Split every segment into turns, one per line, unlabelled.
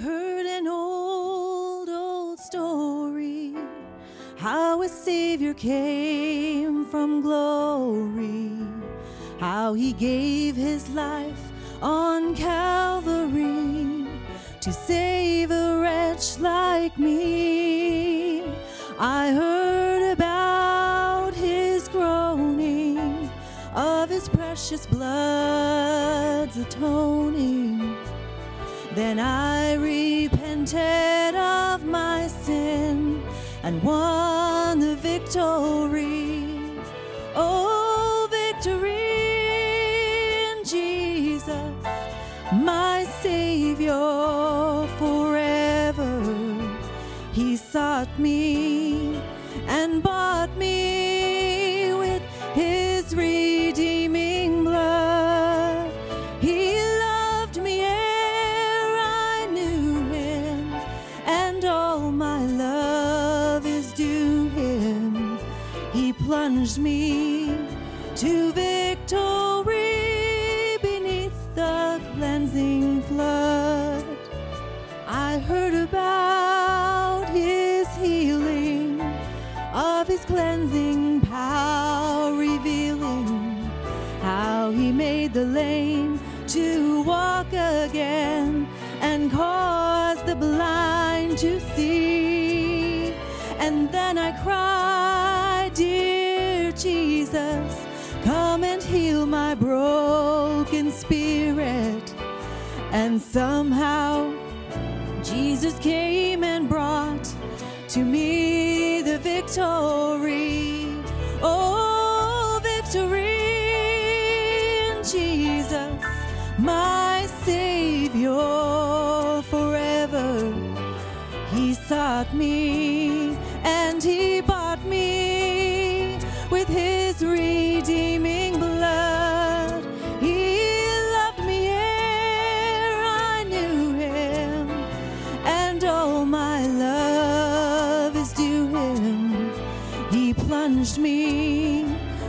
heard an old, old story how a Savior came from glory, how he gave his life on Calvary to save a wretch like me. I heard about his groaning, of his precious blood's atoning. Then I repented of my sin and won the victory. Oh, victory in Jesus, my Savior forever. He sought me and bought me plunged me to victory beneath the cleansing flood. I heard about his healing, of his cleansing power revealing how he made the lame to walk again and caused the blind to see. And then I cried, Dear Jesus, come and heal my broken spirit. And somehow Jesus came and brought to me the victory. Oh, victory in Jesus, my Savior forever. He sought me and he bought me with his redeeming blood. He loved me ere I knew him, and all my love is due him. He plunged me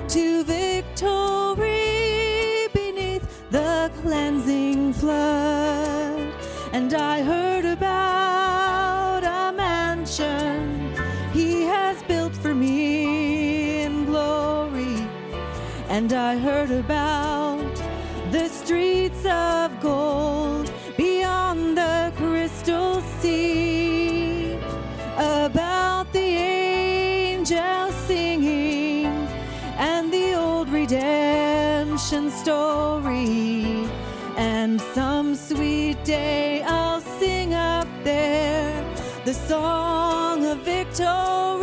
to victory beneath the cleansing flood. And I heard about And I heard about the streets of gold beyond the crystal sea, about the angels singing and the old redemption story. And some sweet day I'll sing up there the song of victory.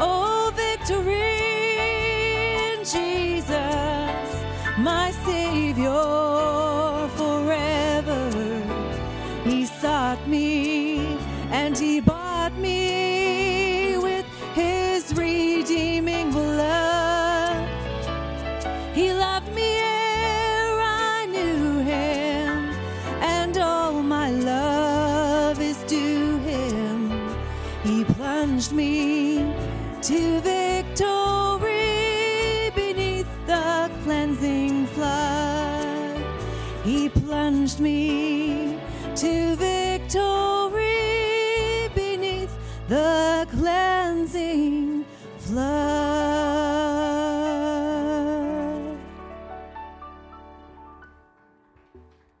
Oh, victory my Savior forever. He sought me and he bought me with his redeeming blood. He loved me ere I knew him, and all my love is due him. He plunged me to victory plunged me to victory beneath the cleansing